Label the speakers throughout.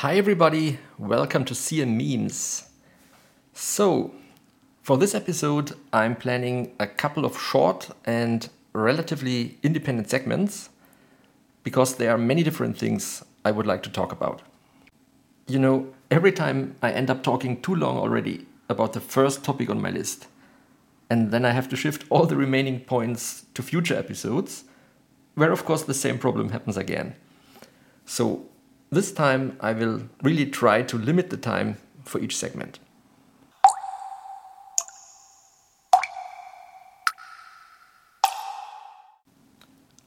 Speaker 1: Hi, everybody. Welcome to CM Memes. So, for this episode, I'm planning a couple of short and relatively independent segments because there are many different things I would like to talk about. You know, every time I end up talking too long already about the first topic on my list, and then I have to shift all the remaining points to future episodes, where of course the same problem happens again. So, this time I will really try to limit the time for each segment.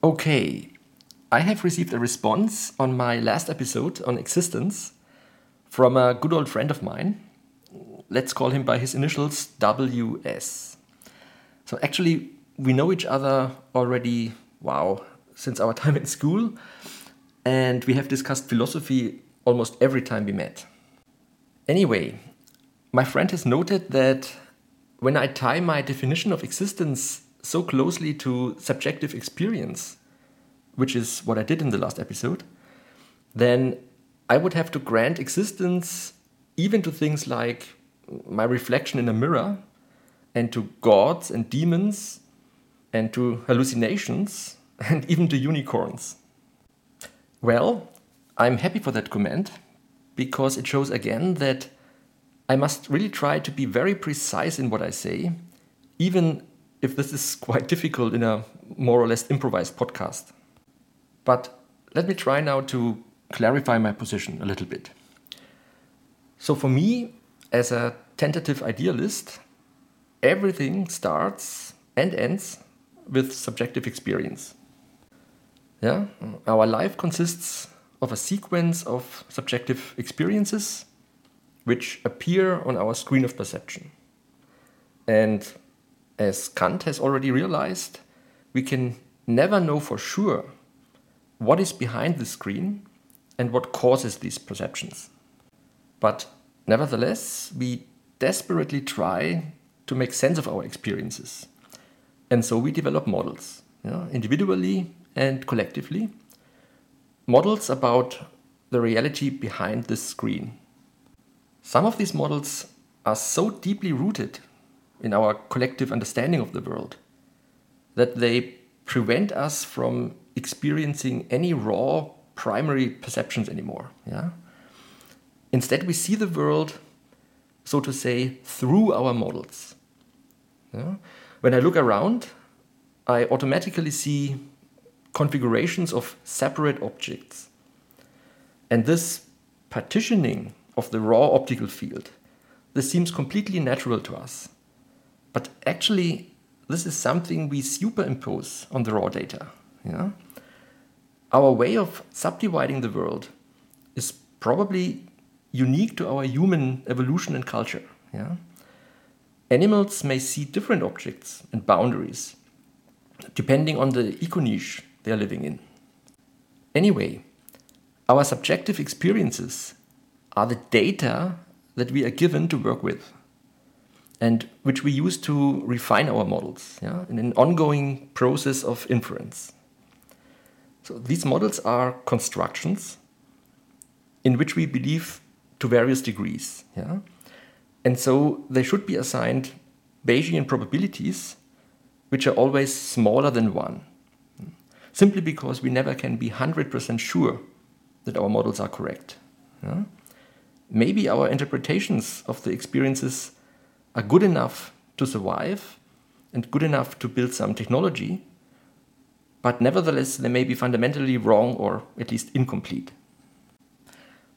Speaker 1: Okay, I have received a response on my last episode on existence from a good old friend of mine. Let's call him by his initials WS. So, actually, we know each other already, wow, since our time in school and we have discussed philosophy almost every time we met. Anyway, my friend has noted that when I tie my definition of existence so closely to subjective experience, which is what I did in the last episode, then I would have to grant existence even to things like my reflection in a mirror, and to gods and demons, and to hallucinations, and even to unicorns. Well, I'm happy for that comment because it shows again that I must really try to be very precise in what I say, even if this is quite difficult in a more or less improvised podcast. But let me try now to clarify my position a little bit. So, for me, as a tentative idealist, everything starts and ends with subjective experience. Yeah? Our life consists of a sequence of subjective experiences which appear on our screen of perception. And as Kant has already realized, we can never know for sure what is behind the screen and what causes these perceptions. But nevertheless, we desperately try to make sense of our experiences. And so we develop models, individually and collectively, models about the reality behind this screen. Some of these models are so deeply rooted in our collective understanding of the world that they prevent us from experiencing any raw primary perceptions anymore. Yeah? Instead, we see the world, so to say, through our models. Yeah? When I look around, I automatically see configurations of separate objects. And this partitioning of the raw optical field, this seems completely natural to us. But actually, this is something we superimpose on the raw data. Yeah? Our way of subdividing the world is probably unique to our human evolution and culture. Yeah? Animals may see different objects and boundaries depending on the eco niche they're living in. Anyway, our subjective experiences are the data that we are given to work with and which we use to refine our models yeah, in an ongoing process of inference. So these models are constructions in which we believe to various degrees. Yeah? And so they should be assigned Bayesian probabilities, which are always smaller than one simply because we never can be 100% sure that our models are correct. Yeah? Maybe our interpretations of the experiences are good enough to survive and good enough to build some technology, but nevertheless, they may be fundamentally wrong or at least incomplete.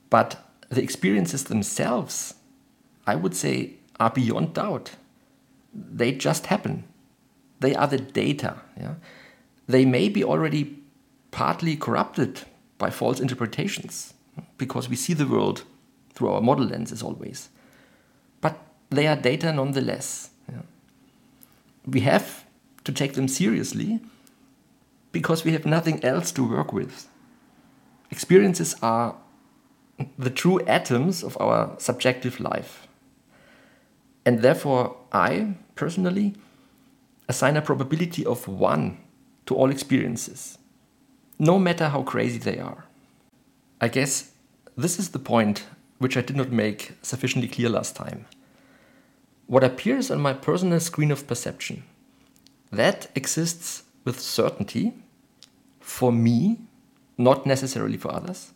Speaker 1: But the experiences themselves, I would say, are beyond doubt. They just happen. They are the data. Yeah? They may be already partly corrupted by false interpretations because we see the world through our model lens as always. But they are data nonetheless. We have to take them seriously because we have nothing else to work with. Experiences are the true atoms of our subjective life. And therefore, I personally assign a probability of 1 to all experiences, no matter how crazy they are. I guess this is the point which I did not make sufficiently clear last time. What appears on my personal screen of perception, that exists with certainty for me, not necessarily for others.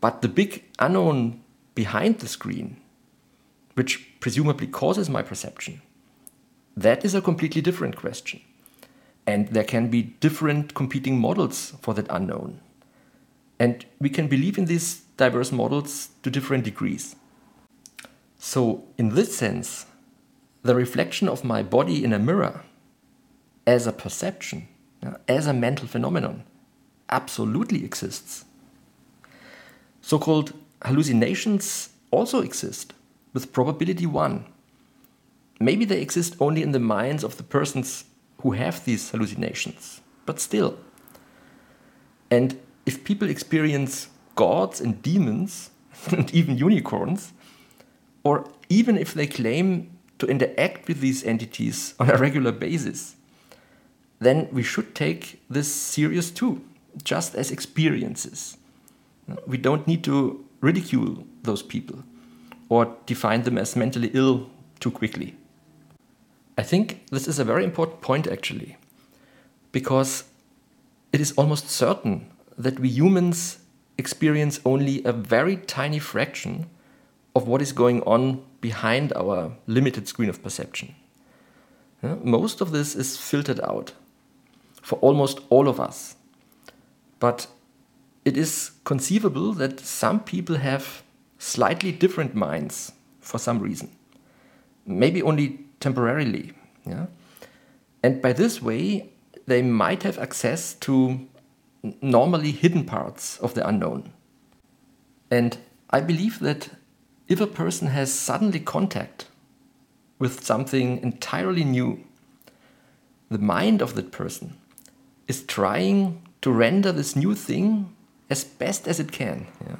Speaker 1: But the big unknown behind the screen, which presumably causes my perception, that is a completely different question. And there can be different competing models for that unknown. And we can believe in these diverse models to different degrees. So, in this sense, the reflection of my body in a mirror as a perception, as a mental phenomenon, absolutely exists. So called hallucinations also exist with probability 1. Maybe they exist only in the minds of the persons who have these hallucinations, but still. And if people experience gods and demons, and even unicorns, or even if they claim to interact with these entities on a regular basis, then we should take this serious too, just as experiences. We don't need to ridicule those people or define them as mentally ill too quickly. I think this is a very important point actually, because it is almost certain that we humans experience only a very tiny fraction of what is going on behind our limited screen of perception. Most of this is filtered out for almost all of us. But it is conceivable that some people have slightly different minds for some reason, maybe only temporarily. Yeah? And by this way, they might have access to normally hidden parts of the unknown. And I believe that if a person has suddenly contact with something entirely new, the mind of that person is trying to render this new thing as best as it can. Yeah?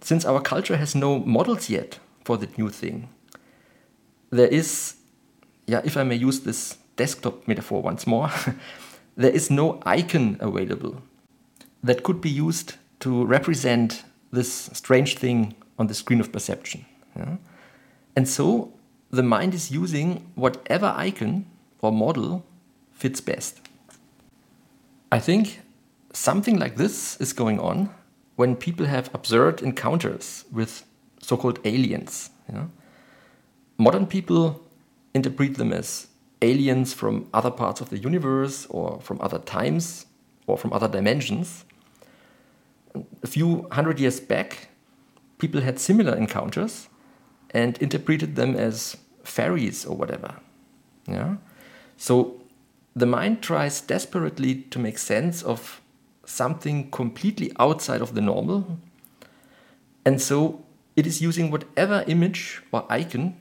Speaker 1: since our culture has no models yet for that new thing, there is, yeah, if I may use this desktop metaphor once more, there is no icon available that could be used to represent this strange thing on the screen of perception. Yeah? And so the mind is using whatever icon or model fits best. I think something like this is going on when people have absurd encounters with so called aliens. Modern people interpret them as aliens from other parts of the universe or from other times or from other dimensions. A few hundred years back, people had similar encounters and interpreted them as fairies or whatever. Yeah? So the mind tries desperately to make sense of something completely outside of the normal. And so it is using whatever image or icon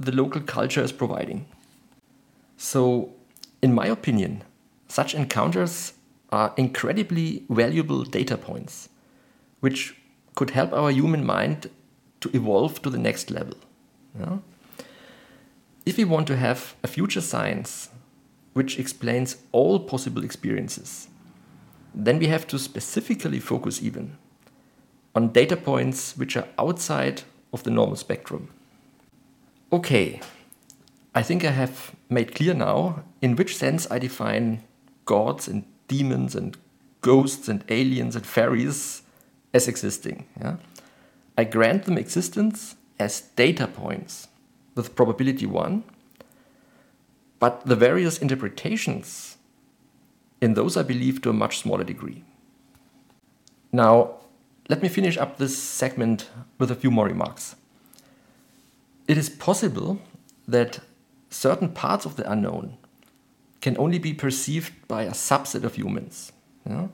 Speaker 1: the local culture is providing. So, in my opinion, such encounters are incredibly valuable data points, which could help our human mind to evolve to the next level. Yeah? If we want to have a future science which explains all possible experiences, then we have to specifically focus even on data points which are outside of the normal spectrum. Okay, I think I have made clear now in which sense I define gods and demons and ghosts and aliens and fairies as existing. Yeah? I grant them existence as data points with probability 1, but the various interpretations in those, I believe, to a much smaller degree. Now, let me finish up this segment with a few more remarks. It is possible that certain parts of the unknown can only be perceived by a subset of humans. You know?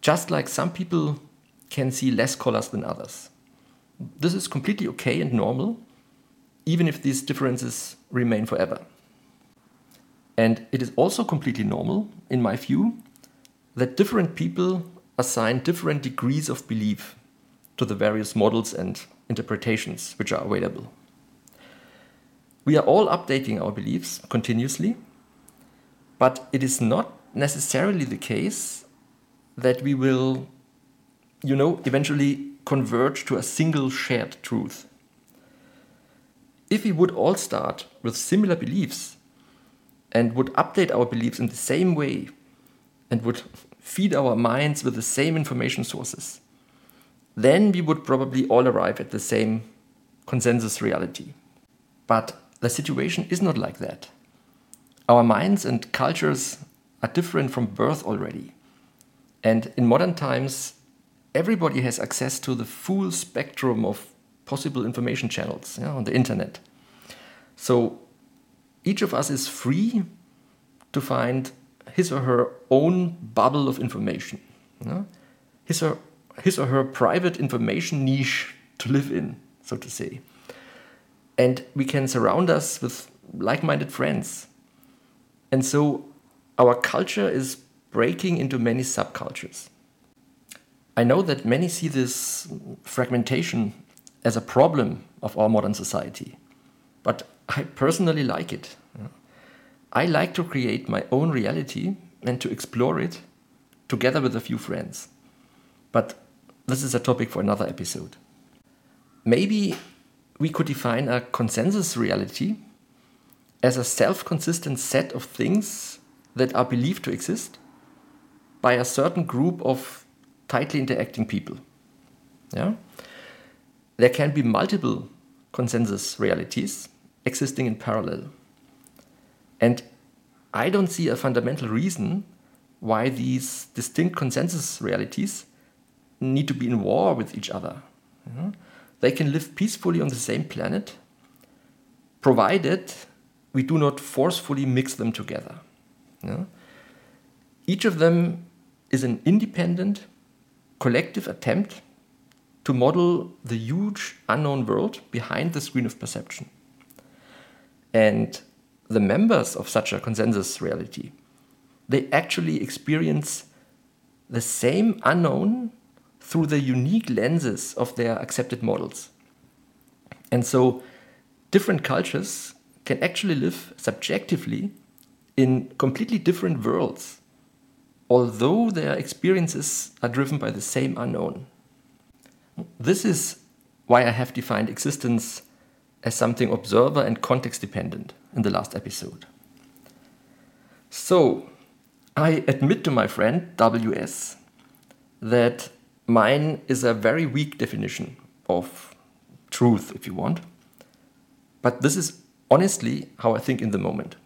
Speaker 1: Just like some people can see less colors than others. This is completely okay and normal, even if these differences remain forever. And it is also completely normal, in my view, that different people assign different degrees of belief to the various models and interpretations which are available. We are all updating our beliefs continuously, but it is not necessarily the case that we will you know, eventually converge to a single shared truth. If we would all start with similar beliefs and would update our beliefs in the same way and would feed our minds with the same information sources, then we would probably all arrive at the same consensus reality. But the situation is not like that. Our minds and cultures are different from birth already. And in modern times, everybody has access to the full spectrum of possible information channels yeah, on the internet. So each of us is free to find his or her own bubble of information, yeah? his, or, his or her private information niche to live in, so to say. And we can surround us with like minded friends. And so our culture is breaking into many subcultures. I know that many see this fragmentation as a problem of our modern society, but I personally like it. I like to create my own reality and to explore it together with a few friends. But this is a topic for another episode. Maybe we could define a consensus reality as a self consistent set of things that are believed to exist by a certain group of tightly interacting people. Yeah? There can be multiple consensus realities existing in parallel. And I don't see a fundamental reason why these distinct consensus realities need to be in war with each other. They can live peacefully on the same planet, provided we do not forcefully mix them together. Each of them is an independent, collective attempt to model the huge unknown world behind the screen of perception. And the members of such a consensus reality, they actually experience the same unknown through the unique lenses of their accepted models. And so different cultures can actually live subjectively in completely different worlds although their experiences are driven by the same unknown. This is why I have defined existence as something observer and context dependent in the last episode. So, I admit to my friend WS that mine is a very weak definition of truth, if you want. But this is honestly how I think in the moment.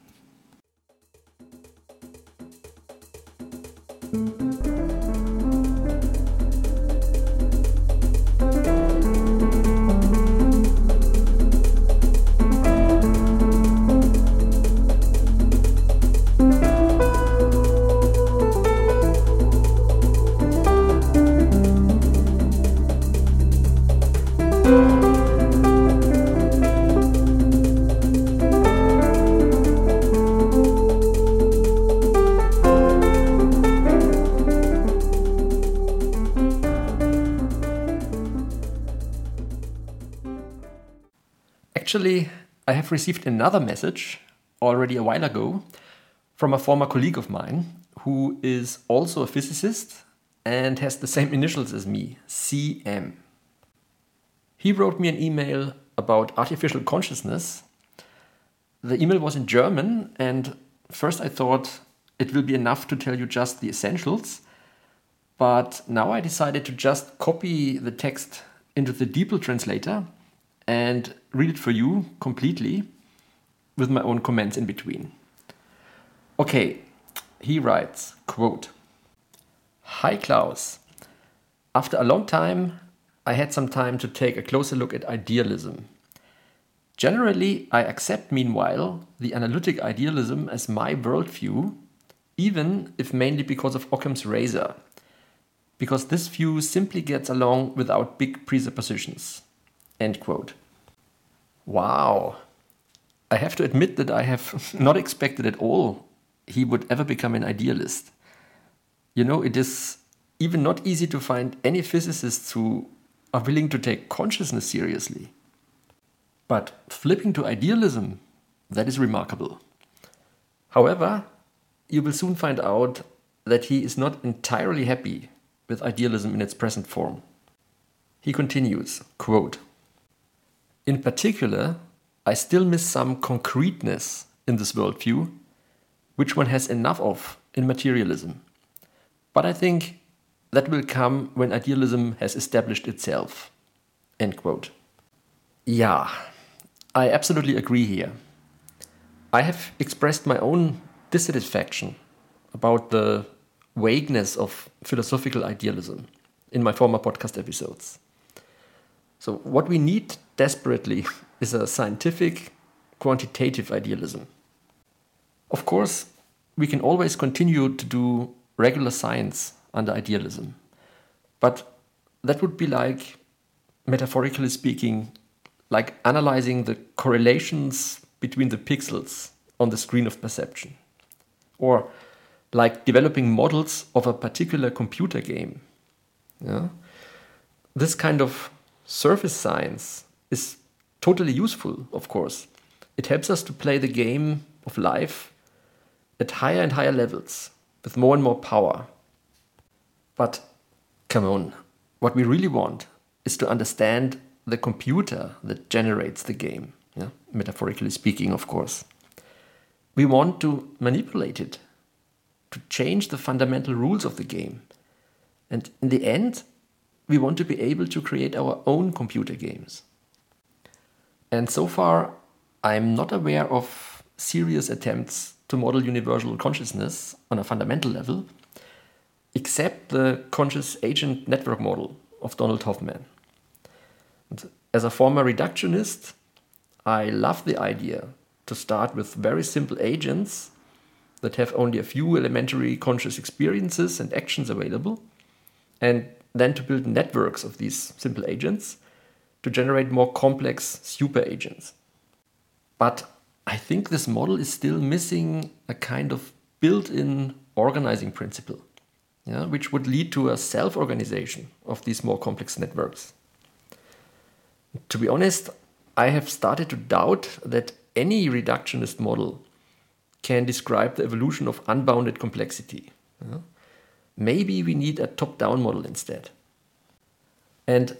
Speaker 1: Actually, I have received another message already a while ago from a former colleague of mine who is also a physicist and has the same initials as me, CM. He wrote me an email about artificial consciousness. The email was in German, and first I thought it will be enough to tell you just the essentials. But now I decided to just copy the text into the DeepL translator and read it for you completely with my own comments in between. Okay, he writes, quote, Hi Klaus. After a long time, I had some time to take a closer look at idealism. Generally, I accept, meanwhile, the analytic idealism as my worldview, even if mainly because of Occam's razor, because this view simply gets along without big presuppositions. End quote. Wow. I have to admit that I have not expected at all he would ever become an idealist. You know, it is even not easy to find any physicists who are willing to take consciousness seriously. But flipping to idealism, that is remarkable. However, you will soon find out that he is not entirely happy with idealism in its present form. He continues, quote, In particular, I still miss some concreteness in this worldview, which one has enough of in materialism. But I think that will come when idealism has established itself. End quote. Yeah, I absolutely agree here. I have expressed my own dissatisfaction about the vagueness of philosophical idealism in my former podcast episodes. So, what we need desperately is a scientific, quantitative idealism. Of course, we can always continue to do regular science under idealism, but that would be like, metaphorically speaking, like analyzing the correlations between the pixels on the screen of perception. Or like developing models of a particular computer game. Yeah? This kind of surface science is totally useful, of course. It helps us to play the game of life at higher and higher levels with more and more power. But come on, what we really want is to understand the computer that generates the game, yeah? metaphorically speaking, of course. We want to manipulate it, to change the fundamental rules of the game. And in the end, we want to be able to create our own computer games. And so far, I'm not aware of serious attempts to model universal consciousness on a fundamental level, except the conscious agent network model of Donald Hoffman. And as a former reductionist, I love the idea to start with very simple agents that have only a few elementary conscious experiences and actions available, and then to build networks of these simple agents to generate more complex super agents. But I think this model is still missing a kind of built in organizing principle, yeah, which would lead to a self organization of these more complex networks. To be honest, I have started to doubt that any reductionist model can describe the evolution of unbounded complexity. Maybe we need a top down model instead. And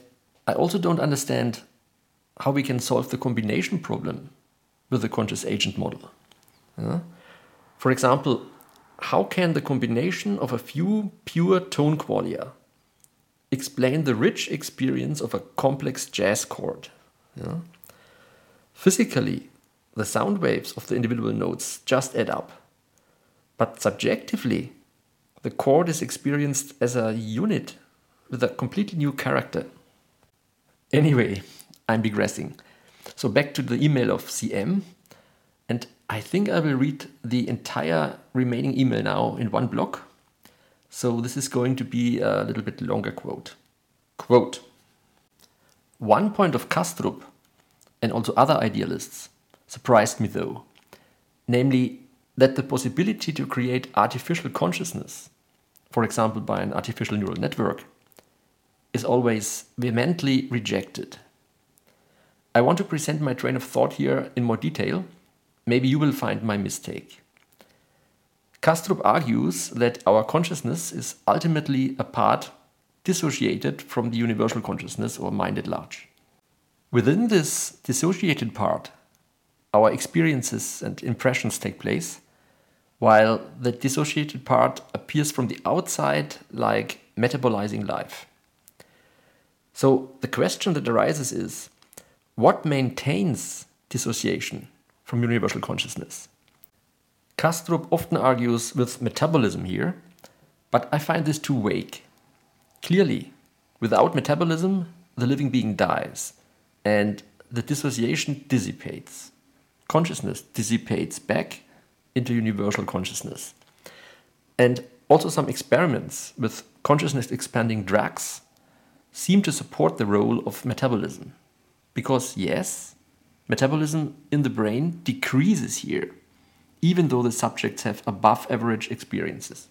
Speaker 1: I also don't understand how we can solve the combination problem with the conscious agent model. For example, how can the combination of a few pure tone qualia explain the rich experience of a complex jazz chord? Physically, the sound waves of the individual notes just add up. But subjectively, the chord is experienced as a unit with a completely new character. Anyway, I'm digressing. So back to the email of CM, and I think I will read the entire remaining email now in one block. So this is going to be a little bit longer quote. Quote One point of Kastrup and also other idealists surprised me though, namely that the possibility to create artificial consciousness, for example by an artificial neural network, is always vehemently rejected. I want to present my train of thought here in more detail. Maybe you will find my mistake. Kastrup argues that our consciousness is ultimately a part dissociated from the universal consciousness or mind at large. Within this dissociated part, our experiences and impressions take place, while the dissociated part appears from the outside like metabolizing life. So the question that arises is what maintains dissociation from universal consciousness? Kastrup often argues with metabolism here, but I find this too vague. Clearly, without metabolism, the living being dies, and the dissociation dissipates consciousness dissipates back into universal consciousness. And also, some experiments with consciousness expanding drugs seem to support the role of metabolism. Because, yes, metabolism in the brain decreases here, even though the subjects have above average experiences.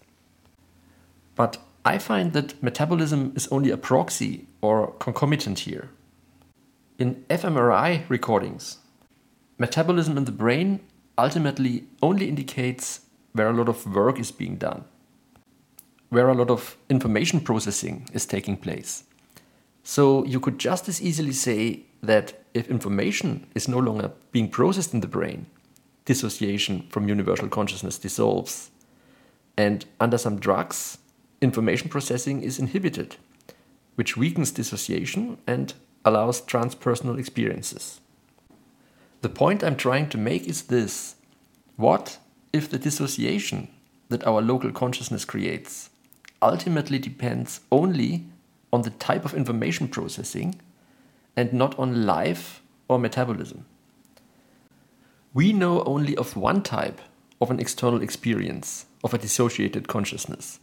Speaker 1: But I find that metabolism is only a proxy or concomitant here. In fMRI recordings, metabolism in the brain ultimately only indicates where a lot of work is being done. where a lot of information processing is taking place. So you could just as easily say that if information is no longer being processed in the brain, dissociation from universal consciousness dissolves. And under some drugs, information processing is inhibited, which weakens dissociation and allows transpersonal experiences. The point I'm trying to make is this What if the dissociation that our local consciousness creates ultimately depends only on the type of information processing and not on life or metabolism. We know only of one type of an external experience of a dissociated consciousness,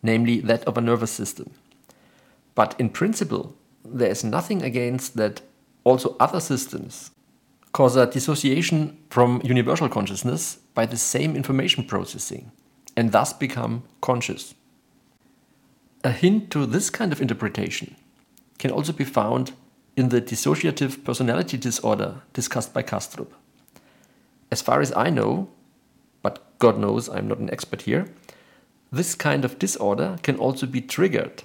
Speaker 1: namely that of a nervous system. But in principle, there is nothing against that also other systems cause a dissociation from universal consciousness by the same information processing and thus become conscious. A hint to this kind of interpretation can also be found in the dissociative personality disorder discussed by Kastrup. As far as I know, but God knows I'm not an expert here, this kind of disorder can also be triggered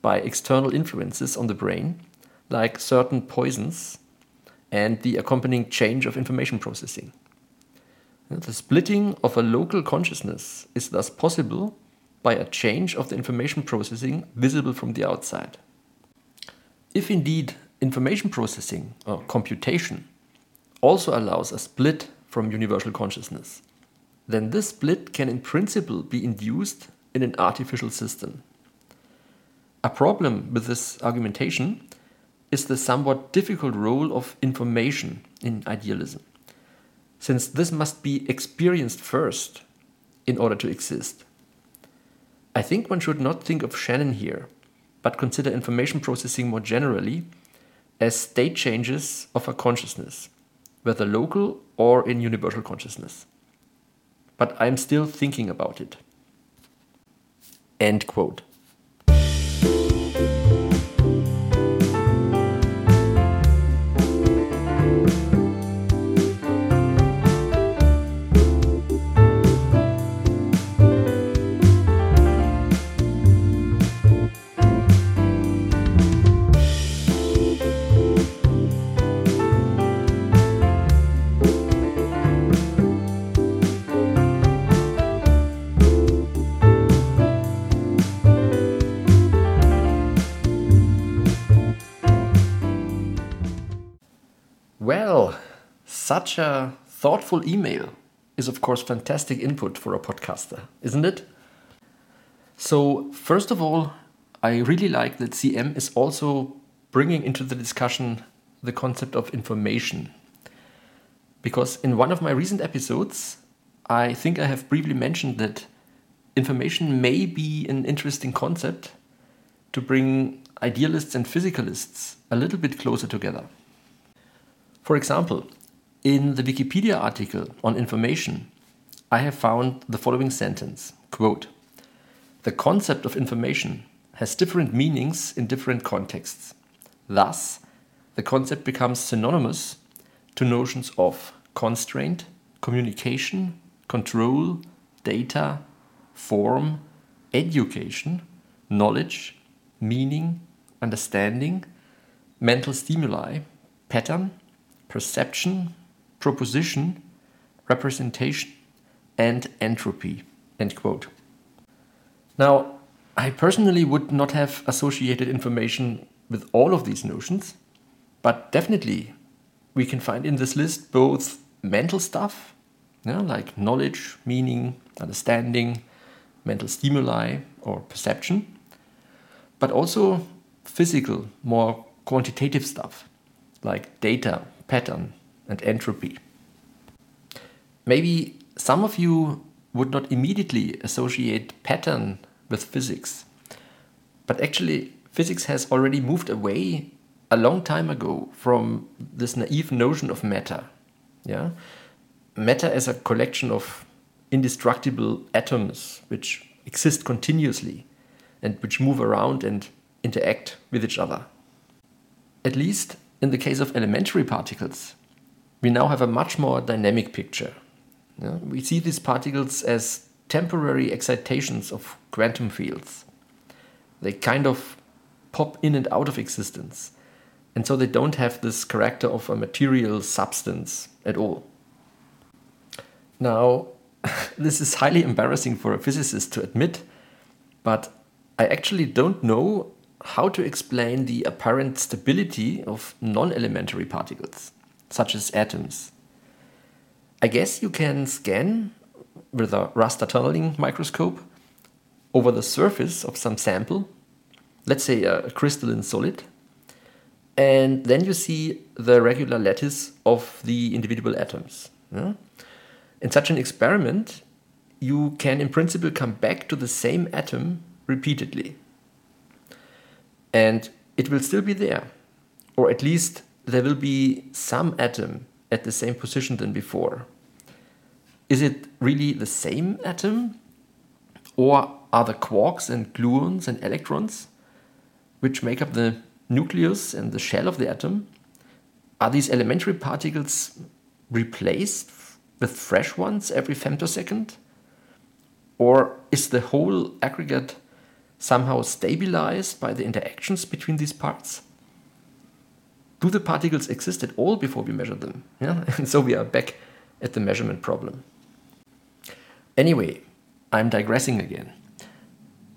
Speaker 1: by external influences on the brain, like certain poisons and the accompanying change of information processing. The splitting of a local consciousness is thus possible by a change of the information processing visible from the outside. If indeed information processing or computation also allows a split from universal consciousness, then this split can in principle be induced in an artificial system. A problem with this argumentation is the somewhat difficult role of information in idealism, since this must be experienced first in order to exist. I think one should not think of Shannon here, but consider information processing more generally as state changes of a consciousness, whether local or in universal consciousness. But I'm still thinking about it. End quote. Such a thoughtful email is, of course, fantastic input for a podcaster, isn't it? So, first of all, I really like that CM is also bringing into the discussion the concept of information. Because in one of my recent episodes, I think I have briefly mentioned that information may be an interesting concept to bring idealists and physicalists a little bit closer together. For example, in the Wikipedia article on information, I have found the following sentence quote, The concept of information has different meanings in different contexts. Thus, the concept becomes synonymous to notions of constraint, communication, control, data, form, education, knowledge, meaning, understanding, mental stimuli, pattern, perception, proposition, representation, and entropy. End quote. Now, I personally would not have associated information with all of these notions, but definitely we can find in this list both mental stuff, like knowledge, meaning, understanding, mental stimuli, or perception, but also physical, more quantitative stuff, like data, pattern, and entropy. Maybe some of you would not immediately associate pattern with physics, but actually, physics has already moved away a long time ago from this naive notion of matter. Yeah? Matter as a collection of indestructible atoms which exist continuously and which move around and interact with each other. At least in the case of elementary particles, we now have a much more dynamic picture. Yeah? We see these particles as temporary excitations of quantum fields. They kind of pop in and out of existence. And so they don't have this character of a material substance at all. Now, this is highly embarrassing for a physicist to admit, but I actually don't know how to explain the apparent stability of non elementary particles, such as atoms. I guess you can scan with a raster tunneling microscope over the surface of some sample, let's say a crystalline solid, and then you see the regular lattice of the individual atoms. In such an experiment, you can in principle come back to the same atom repeatedly. And it will still be there. Or at least there will be some atom at the same position than before. Is it really the same atom? Or are the quarks and gluons and electrons, which make up the nucleus and the shell of the atom, are these elementary particles replaced with fresh ones every femtosecond? Or is the whole aggregate somehow stabilized by the interactions between these parts? Do the particles exist at all before we measure them? Yeah? And so we are back at the measurement problem. Anyway, I'm digressing again.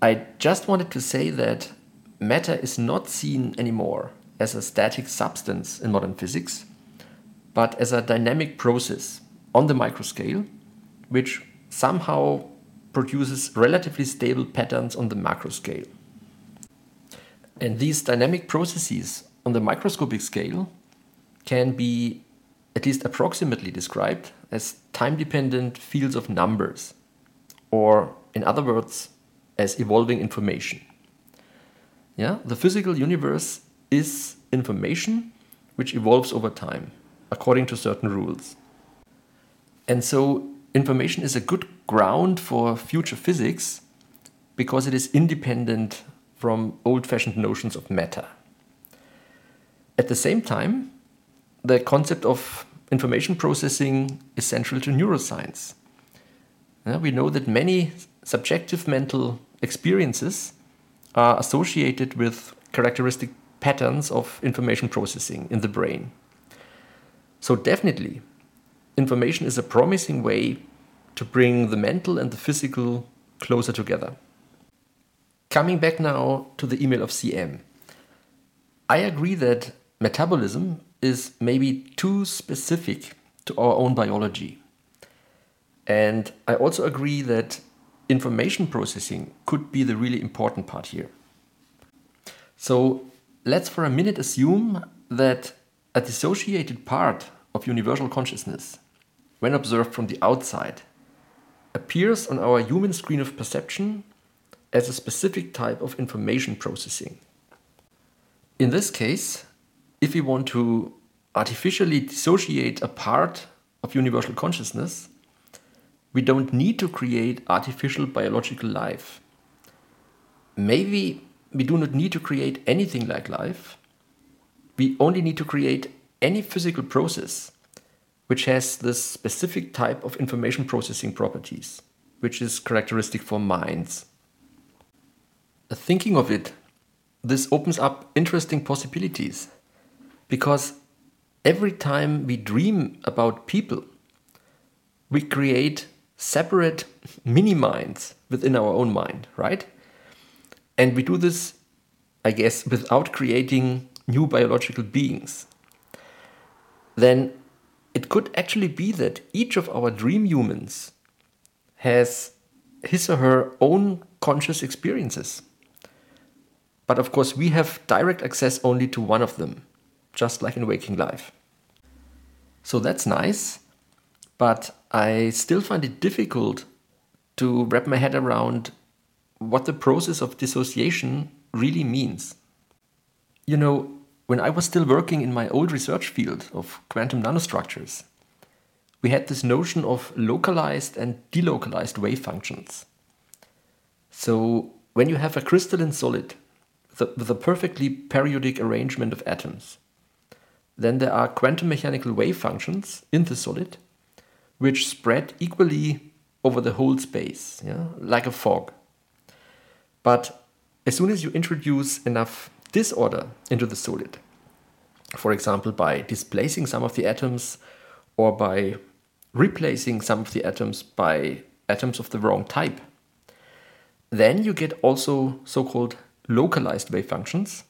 Speaker 1: I just wanted to say that matter is not seen anymore as a static substance in modern physics, but as a dynamic process on the microscale, which somehow produces relatively stable patterns on the macro scale. And these dynamic processes on the microscopic scale can be at least approximately described as time dependent fields of numbers, or in other words, as evolving information. Yeah, the physical universe is information which evolves over time according to certain rules. And so information is a good ground for future physics because it is independent from old fashioned notions of matter. At the same time, the concept of information processing is central to neuroscience. We know that many subjective mental experiences are associated with characteristic patterns of information processing in the brain. So, definitely, information is a promising way to bring the mental and the physical closer together. Coming back now to the email of CM. I agree that metabolism is maybe too specific to our own biology. And I also agree that information processing could be the really important part here. So let's for a minute assume that a dissociated part of universal consciousness when observed from the outside, appears on our human screen of perception as a specific type of information processing. In this case, if we want to artificially dissociate a part of universal consciousness, we don't need to create artificial biological life. Maybe we do not need to create anything like life. We only need to create any physical process which has this specific type of information processing properties, which is characteristic for minds. Thinking of it, this opens up interesting possibilities because every time we dream about people, we create separate mini minds within our own mind, right? And we do this, I guess, without creating new biological beings. Then it could actually be that each of our dream humans has his or her own conscious experiences. But of course, we have direct access only to one of them, just like in waking life. So that's nice, but I still find it difficult to wrap my head around what the process of dissociation really means. You know, when I was still working in my old research field of quantum nanostructures, we had this notion of localized and delocalized wave functions. So, when you have a crystalline solid with a perfectly periodic arrangement of atoms, then there are quantum mechanical wave functions in the solid which spread equally over the whole space, yeah, like a fog. But as soon as you introduce enough disorder into the solid, for example, by displacing some of the atoms or by replacing some of the atoms by atoms of the wrong type, then you get also so called localized wave functions,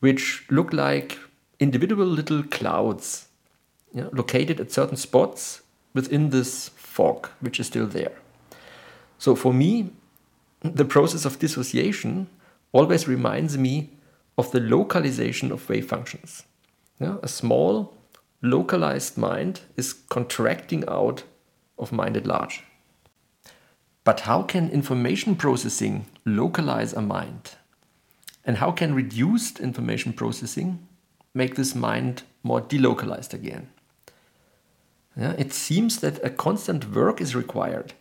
Speaker 1: which look like individual little clouds know, located at certain spots within this fog, which is still there. So for me, the process of dissociation always reminds me of the localization of wave functions. Yeah, a small localized mind is contracting out of mind at large. But how can information processing localize a mind? And how can reduced information processing make this mind more delocalized again? Yeah, it seems that a constant work is required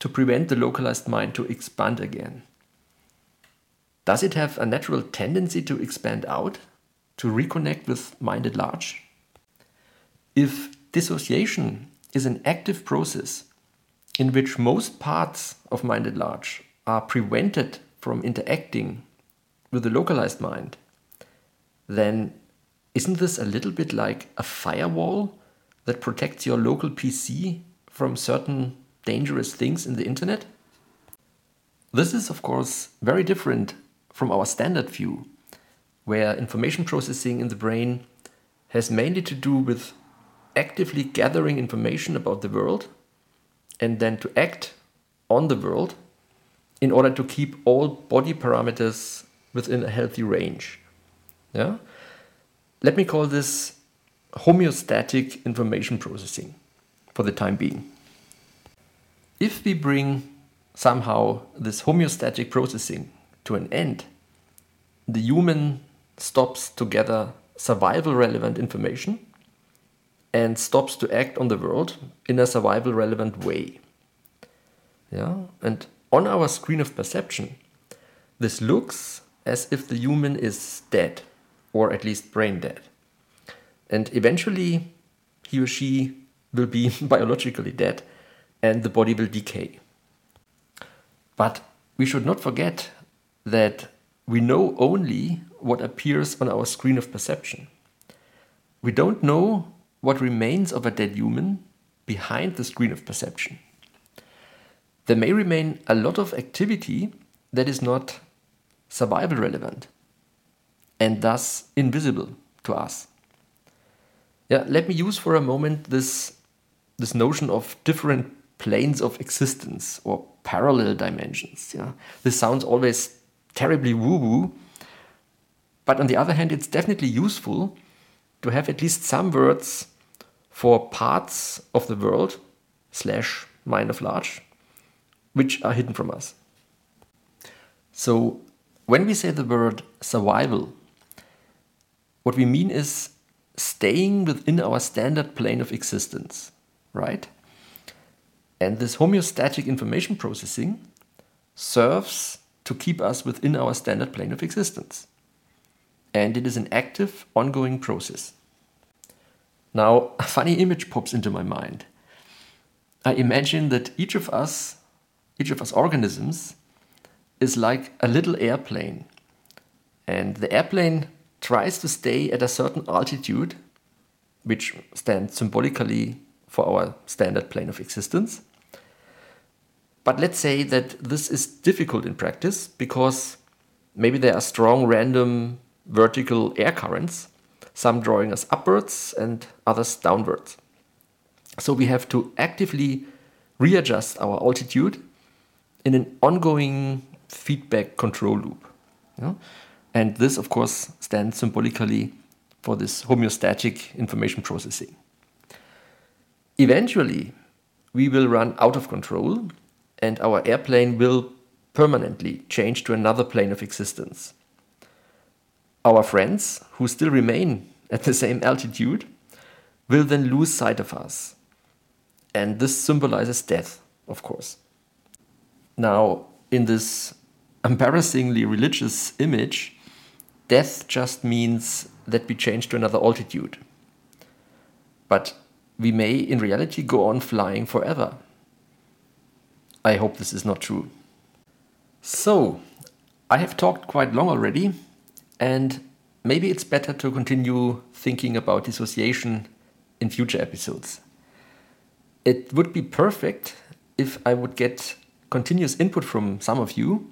Speaker 1: to prevent the localized mind to expand again. Does it have a natural tendency to expand out, to reconnect with mind at large? If dissociation is an active process in which most parts of mind at large are prevented from interacting with the localized mind, then isn't this a little bit like a firewall that protects your local PC from certain dangerous things in the internet? This is, of course, very different from our standard view, where information processing in the brain has mainly to do with actively gathering information about the world and then to act on the world in order to keep all body parameters within a healthy range. Yeah? Let me call this homeostatic information processing for the time being. If we bring somehow this homeostatic processing to an end, the human stops to gather survival relevant information and stops to act on the world in a survival relevant way. Yeah? And on our screen of perception, this looks as if the human is dead, or at least brain dead. And eventually, he or she will be biologically dead and the body will decay. But we should not forget that we know only what appears on our screen of perception. We don't know what remains of a dead human behind the screen of perception. There may remain a lot of activity that is not survival relevant and thus invisible to us. Yeah, let me use for a moment this, this notion of different planes of existence or parallel dimensions. Yeah? This sounds always terribly woo woo, but on the other hand, it's definitely useful to have at least some words for parts of the world slash mind of large which are hidden from us. So when we say the word survival, what we mean is staying within our standard plane of existence, right? And this homeostatic information processing serves to keep us within our standard plane of existence. And it is an active, ongoing process. Now, a funny image pops into my mind. I imagine that each of us, each of us organisms, is like a little airplane. And the airplane tries to stay at a certain altitude, which stands symbolically for our standard plane of existence. But let's say that this is difficult in practice because maybe there are strong random vertical air currents some drawing us upwards and others downwards. So we have to actively readjust our altitude in an ongoing feedback control loop. And this, of course, stands symbolically for this homeostatic information processing. Eventually, we will run out of control and our airplane will permanently change to another plane of existence. Our friends, who still remain at the same altitude, will then lose sight of us. And this symbolizes death, of course. Now, in this embarrassingly religious image, death just means that we change to another altitude. But we may, in reality, go on flying forever. I hope this is not true. So, I have talked quite long already, and maybe it's better to continue thinking about dissociation in future episodes. It would be perfect if I would get continuous input from some of you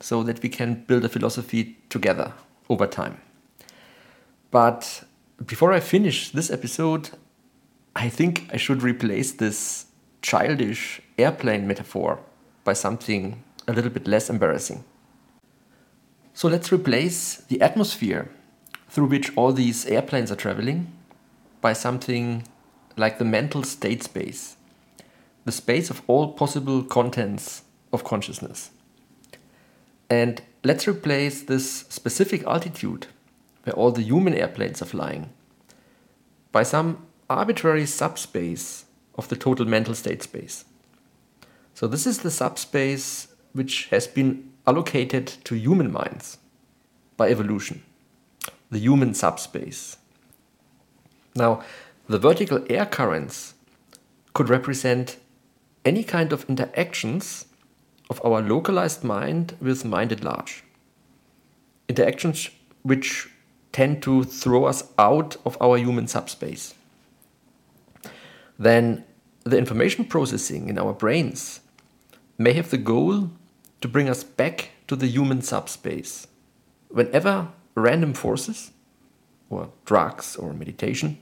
Speaker 1: so that we can build a philosophy together over time. But before I finish this episode, I think I should replace this childish airplane metaphor by something a little bit less embarrassing. So let's replace the atmosphere through which all these airplanes are traveling by something like the mental state space, the space of all possible contents of consciousness. And let's replace this specific altitude where all the human airplanes are flying by some arbitrary subspace of the total mental state space. So, this is the subspace which has been allocated to human minds by evolution, the human subspace. Now, the vertical air currents could represent any kind of interactions of our localized mind with mind at large. Interactions which tend to throw us out of our human subspace. Then the information processing in our brains may have the goal to bring us back to the human subspace. Whenever random forces, or drugs or meditation,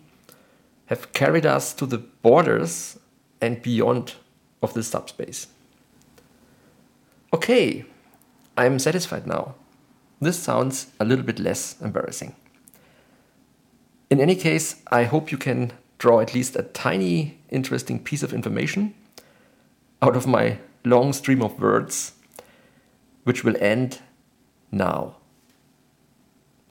Speaker 1: have carried us to the borders and beyond of the subspace. Okay, I'm satisfied now. This sounds a little bit less embarrassing. In any case, I hope you can draw at least a tiny interesting piece of information out of my long stream of words, which will end now.